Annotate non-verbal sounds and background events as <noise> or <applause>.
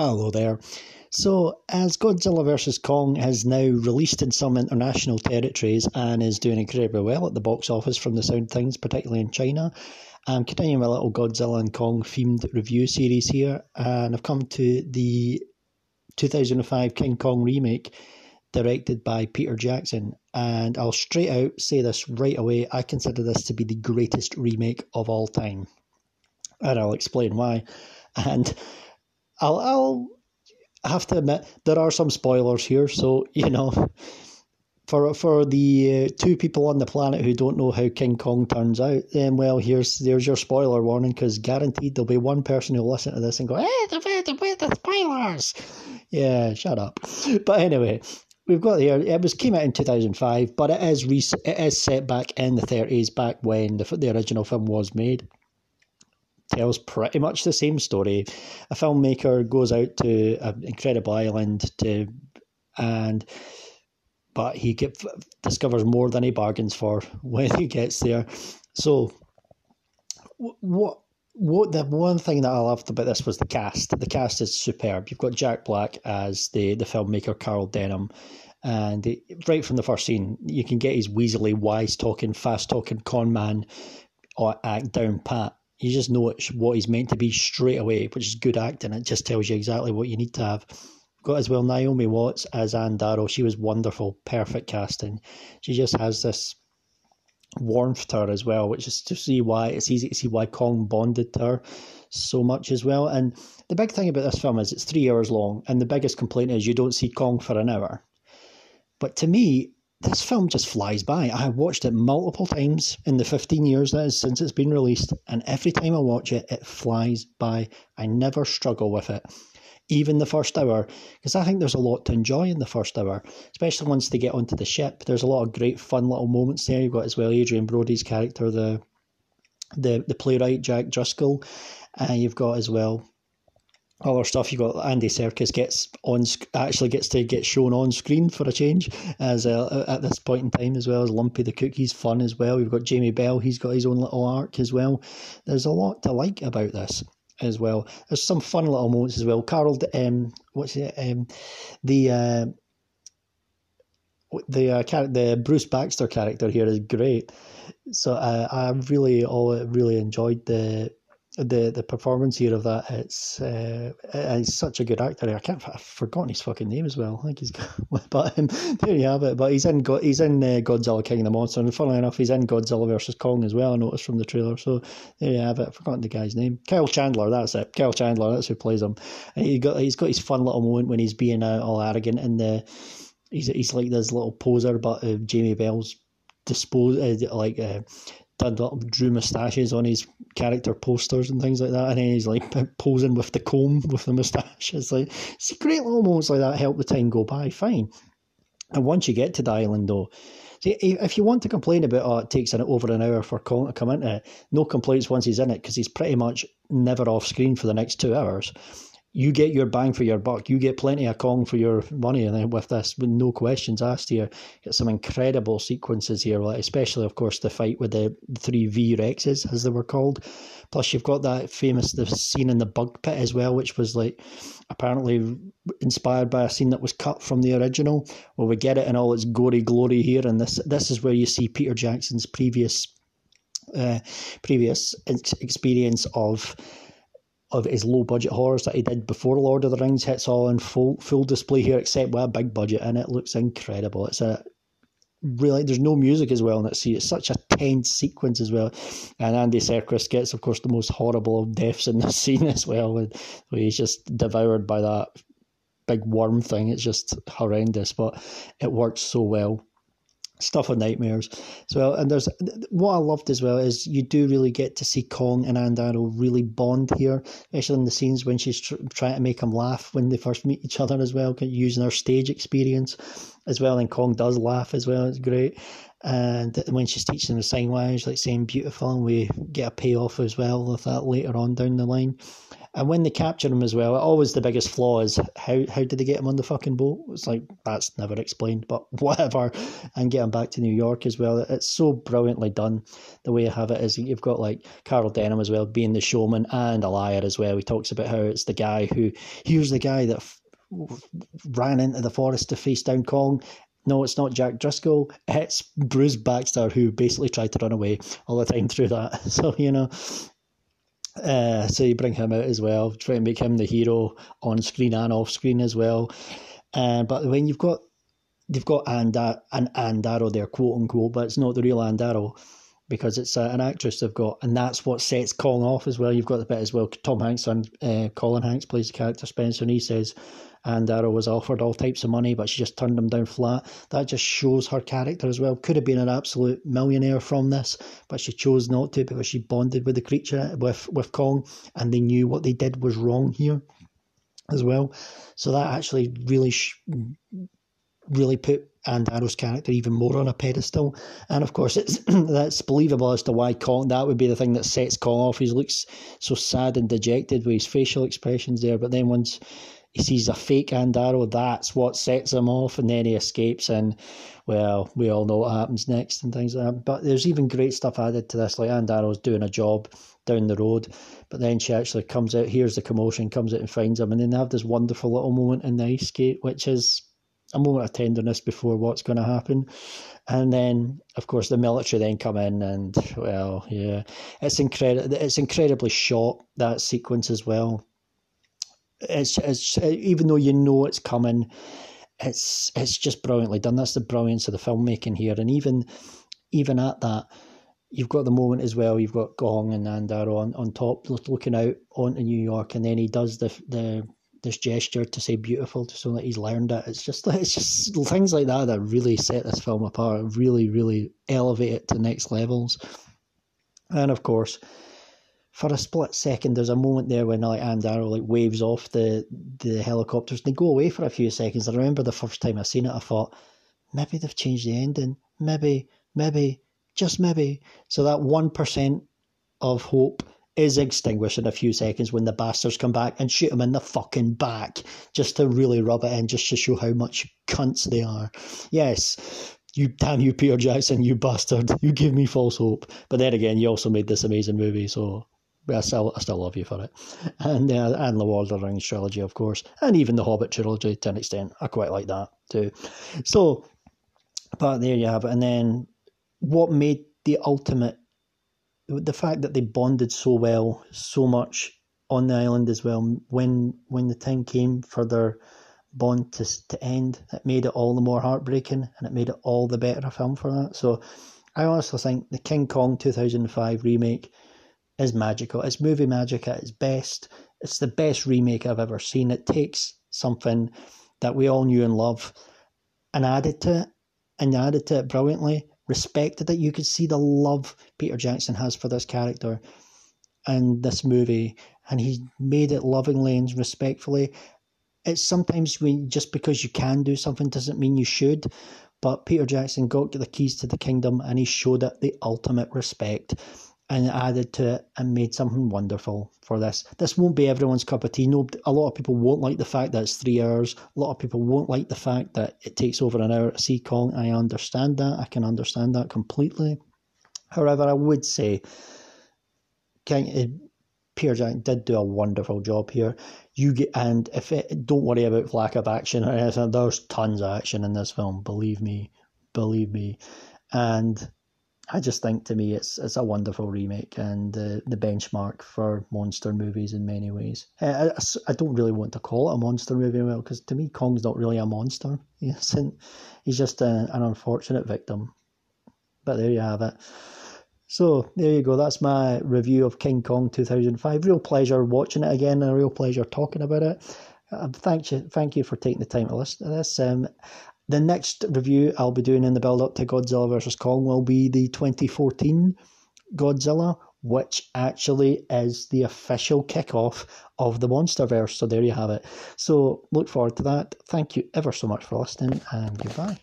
Hello there. So, as Godzilla vs. Kong has now released in some international territories and is doing incredibly well at the box office from the sound things, particularly in China, I'm continuing my little Godzilla and Kong themed review series here, and I've come to the 2005 King Kong remake directed by Peter Jackson. And I'll straight out say this right away I consider this to be the greatest remake of all time. And I'll explain why. And I'll, I'll have to admit there are some spoilers here. So you know, for for the uh, two people on the planet who don't know how King Kong turns out, then well, here's there's your spoiler warning because guaranteed there'll be one person who'll listen to this and go, "Hey, the the, the spoilers." Yeah, shut up. But anyway, we've got here. It was came out in two thousand five, but it is rec- it is set back in the thirties, back when the the original film was made tells pretty much the same story. A filmmaker goes out to an incredible island to, and but he get, discovers more than he bargains for <laughs> when he gets there. So, what what the one thing that I loved about this was the cast. The cast is superb. You've got Jack Black as the the filmmaker Carl Denham. And right from the first scene, you can get his weaselly, wise talking, fast talking con man uh, act down pat you just know what he's meant to be straight away, which is good acting. It just tells you exactly what you need to have. Got as well Naomi Watts as Ann Darrow. She was wonderful, perfect casting. She just has this warmth to her as well, which is to see why it's easy to see why Kong bonded to her so much as well. And the big thing about this film is it's three hours long, and the biggest complaint is you don't see Kong for an hour. But to me, this film just flies by. I have watched it multiple times in the 15 years that is since it's been released, and every time I watch it, it flies by. I never struggle with it. Even the first hour, because I think there's a lot to enjoy in the first hour, especially once they get onto the ship. There's a lot of great, fun little moments there. You've got as well Adrien Brody's character, the the the playwright Jack Driscoll, and you've got as well other stuff. you've got Andy Serkis gets on actually gets to get shown on screen for a change as uh, at this point in time as well as Lumpy the Cook. He's fun as well. We've got Jamie Bell. He's got his own little arc as well. There's a lot to like about this as well. There's some fun little moments as well. Carol, um, what's it? Um, the uh, the uh, the Bruce Baxter character here is great. So uh, I really all really enjoyed the the the performance here of that it's uh, he's such a good actor I can't I've forgotten his fucking name as well. I think he's <laughs> but um, <laughs> there you have it. But he's in he's in uh, Godzilla King of the Monster. And funnily enough he's in Godzilla versus Kong as well I noticed from the trailer. So there you have it. I've forgotten the guy's name. Kyle Chandler that's it. Kyle Chandler that's who plays him. And he got he's got his fun little moment when he's being uh, all arrogant and the he's he's like this little poser but uh, Jamie Bell's dispose uh, like uh, did drew moustaches on his character posters and things like that, and then he's like <laughs> posing with the comb <laughs> with the moustache. It's like see great little moments like that help the time go by. Fine, and once you get to the island though. See, if you want to complain about, oh, it takes an, over an hour for Colin to come into it, no complaints once he's in it because he's pretty much never off screen for the next two hours you get your bang for your buck. You get plenty of Kong for your money, and then with this, with no questions asked here, get some incredible sequences here, like especially of course the fight with the three V Rexes as they were called. Plus, you've got that famous the scene in the bug pit as well, which was like apparently inspired by a scene that was cut from the original. Well, we get it in all its gory glory here, and this this is where you see Peter Jackson's previous uh, previous experience of of his low budget horrors that he did before Lord of the Rings hits all in full full display here, except with a big budget, and it looks incredible. It's a really there's no music as well in it. See, it's such a tense sequence as well, and Andy Serkis gets, of course, the most horrible of deaths in the <laughs> scene as well, where he's just devoured by that big worm thing. It's just horrendous, but it works so well stuff of nightmares as well. And there's what I loved as well is you do really get to see Kong and Ann Darrow really bond here, especially in the scenes when she's tr- trying to make him laugh when they first meet each other as well, using her stage experience as well. And Kong does laugh as well; it's great. And when she's teaching the sign language, like saying beautiful, and we get a payoff as well with that later on down the line. And when they capture him as well, always the biggest flaw is how how did they get him on the fucking boat? It's like that's never explained, but <laughs> whatever. And get him back to New York as well. It's so brilliantly done. The way I have it is you've got like Carl Denham as well being the showman and a liar as well. He talks about how it's the guy who here's the guy that f- ran into the forest to face down Kong. No, it's not Jack Driscoll. It's Bruce Baxter who basically tried to run away all the time <laughs> through that. <laughs> So you know, uh, so you bring him out as well, try and make him the hero on screen and off screen as well. Uh, but when you've got they've got Ann, da- an Ann Darrow there, quote unquote, but it's not the real Ann Darrow because it's uh, an actress they've got, and that's what sets Kong off as well. You've got the bit as well. Tom Hanks and uh, Colin Hanks plays the character Spencer, and he says "Ann Darrow was offered all types of money, but she just turned him down flat. That just shows her character as well. Could have been an absolute millionaire from this, but she chose not to because she bonded with the creature, with, with Kong, and they knew what they did was wrong here as well. So that actually really, sh- really put Ann Darrow's character even more on a pedestal. And of course, it's <clears throat> that's believable as to why Kong. That would be the thing that sets Kong off. He looks so sad and dejected with his facial expressions there. But then once he sees a fake Ann Darrow, that's what sets him off, and then he escapes. And well, we all know what happens next and things like that. But there's even great stuff added to this, like Ann Darrow's doing a job down the road, but then she actually comes out, hears the commotion, comes out and finds him, and then they have this wonderful little moment in the ice skate, which is a moment of tenderness before what's going to happen. And then, of course, the military then come in, and well, yeah, it's incredible. It's incredibly short that sequence as well it's it's even though you know it's coming, it's it's just brilliantly done. That's the brilliance of the filmmaking here, and even even at that, you've got the moment as well. You've got Kong and Ann Darrow on, on top, looking out onto New York, and then he does the the this gesture to say beautiful to so that he's learned it. It's just it's just things like that that really set this film apart, really, really elevate it to next levels. And of course, for a split second, there's a moment there when like Ann Darrow like waves off the the helicopters. They go away for a few seconds. I remember the first time I seen it, I thought maybe they've changed the ending. Maybe, maybe, just maybe. So that one percent of hope is extinguished in a few seconds when the bastards come back and shoot him in the fucking back just to really rub it in, just to show how much cunts they are. Yes, you damn you, Peter Jackson, you bastard. You give me false hope. But then again, you also made this amazing movie, so I still, I still love you for it. And uh, and the Lord of the Rings trilogy, of course, and even the Hobbit trilogy to an extent. I quite like that too. So, but there you have it. And then what made the ultimate, the fact that they bonded so well, so much on the island as well. When when the time came for their bond to to end, it made it all the more heartbreaking, and it made it all the better a film for that. So, I honestly think the King Kong two thousand and five remake is magical. It's movie magic at its best. It's the best remake I've ever seen. It takes something that we all knew and love and added to it and added to it brilliantly, respected it. You could see the love Peter Jackson has for this character and this movie, and he made it lovingly and respectfully. It's sometimes when just because you can do something doesn't mean you should. But Peter Jackson got the keys to the kingdom and he showed it the ultimate respect and added to it and made something wonderful for this. This won't be everyone's cup of tea. No, a lot of people won't like the fact that it's three hours. A lot of people won't like the fact that it takes over an hour to see Kong. I understand that. I can understand that completely. However, I would say King, uh, Peter Jackson did do a wonderful job here. You get and if it, don't worry about lack of action or anything. There's tons of action in this film. Believe me, believe me, and I just think to me it's it's a wonderful remake and the the benchmark for monster movies in many ways. I, I, I don't really want to call it a monster movie, well, because to me Kong's not really a monster. <laughs> He's, he's just a, an unfortunate victim. But there you have it. So there you go. That's my review of King Kong 2005. Real pleasure watching it again, and a real pleasure talking about it. Uh, thank you, thank you for taking the time to listen to this. Um, the next review I'll be doing in the build up to Godzilla vs. Kong will be the 2014 Godzilla, which actually is the official kickoff of the Monsterverse. So there you have it. So look forward to that. Thank you ever so much for listening and goodbye.